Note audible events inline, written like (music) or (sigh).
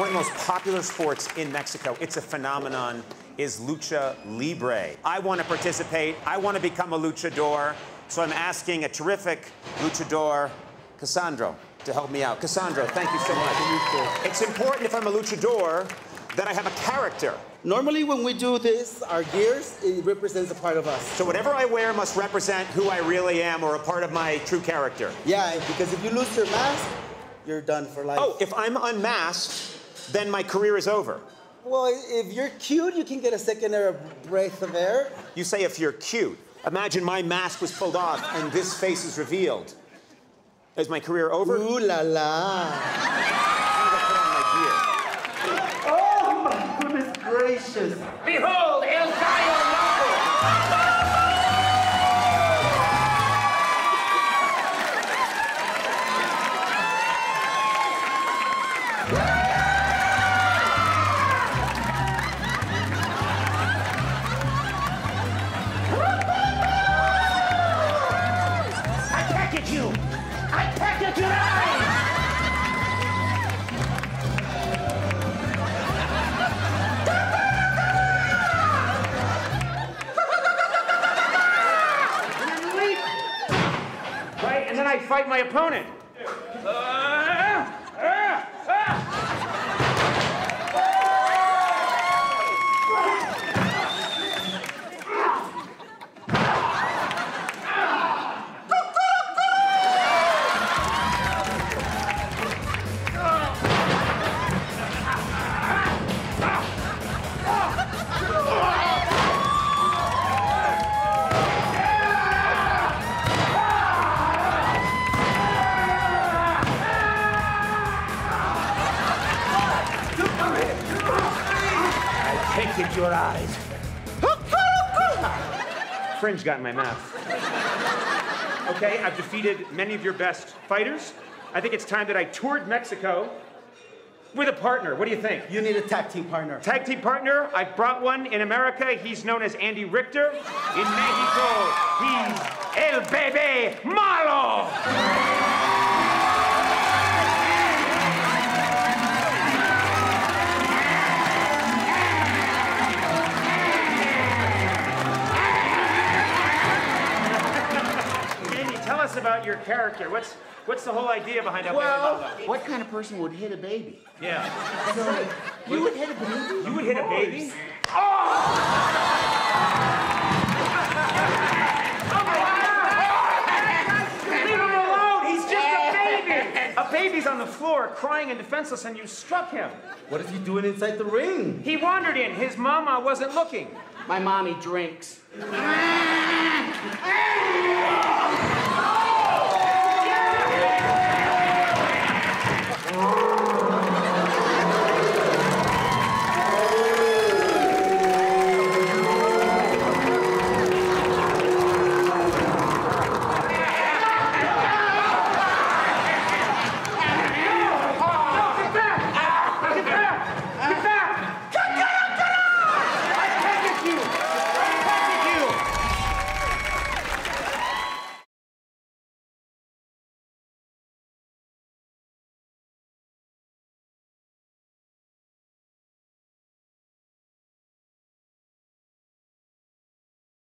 One of the most popular sports in Mexico, it's a phenomenon, is lucha libre. I want to participate. I want to become a luchador. So I'm asking a terrific luchador, Cassandro, to help me out. Cassandro, thank you so much. It's important if I'm a luchador that I have a character. Normally, when we do this, our gears, it represents a part of us. So whatever I wear must represent who I really am or a part of my true character. Yeah, because if you lose your mask, you're done for life. Oh, if I'm unmasked, then my career is over. Well, if you're cute, you can get a second air breath of air. You say if you're cute. Imagine my mask was pulled off and this face is revealed. Is my career over? Ooh la la. Oh my goodness gracious. Behold, El Gallo Loco! Fight my opponent. Uh, Your eyes. Fringe got in my mouth. Okay, I've defeated many of your best fighters. I think it's time that I toured Mexico with a partner. What do you think? You need a tag team partner. Tag team partner, I brought one in America. He's known as Andy Richter. In Mexico, he's El Bebe Malo. Tell us about your character. What's what's the whole idea behind El Bebe Well, Malo? what kind of person would hit a baby? Yeah. You would hit a baby? You would hit a baby? Oh! Leave him alone! He's just a baby! A baby's on the floor crying and defenseless, and you struck him. What is he doing inside the ring? He wandered in. His mama wasn't looking. My mommy drinks. (laughs)